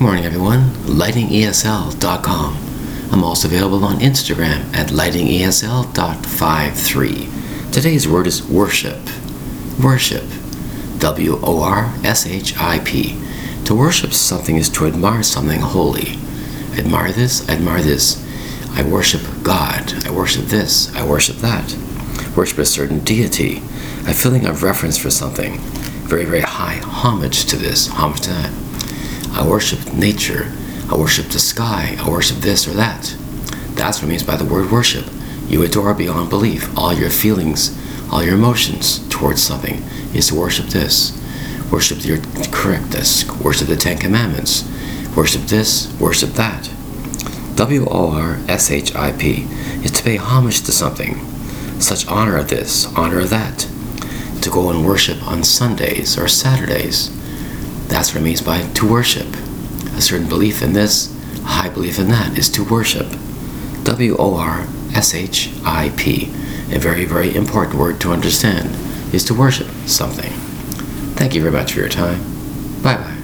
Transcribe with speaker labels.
Speaker 1: Good morning, everyone. LightingESL.com. I'm also available on Instagram at lightingesl.53. Today's word is worship. Worship. W O R S H I P. To worship something is to admire something holy. Admire this, admire this. I worship God. I worship this. I worship that. Worship a certain deity. A feeling of reverence for something. Very, very high homage to this, homage to that. I worship nature. I worship the sky. I worship this or that. That's what it means by the word worship. You adore beyond belief. All your feelings, all your emotions towards something is to worship this. Worship your correctness. Worship the Ten Commandments. Worship this. Worship that. W O R S H I P is to pay homage to something. Such honor of this, honor of that. To go and worship on Sundays or Saturdays that's what it means by to worship. A certain belief in this, a high belief in that is to worship. W O R S H I P. A very, very important word to understand is to worship something. Thank you very much for your time. Bye bye.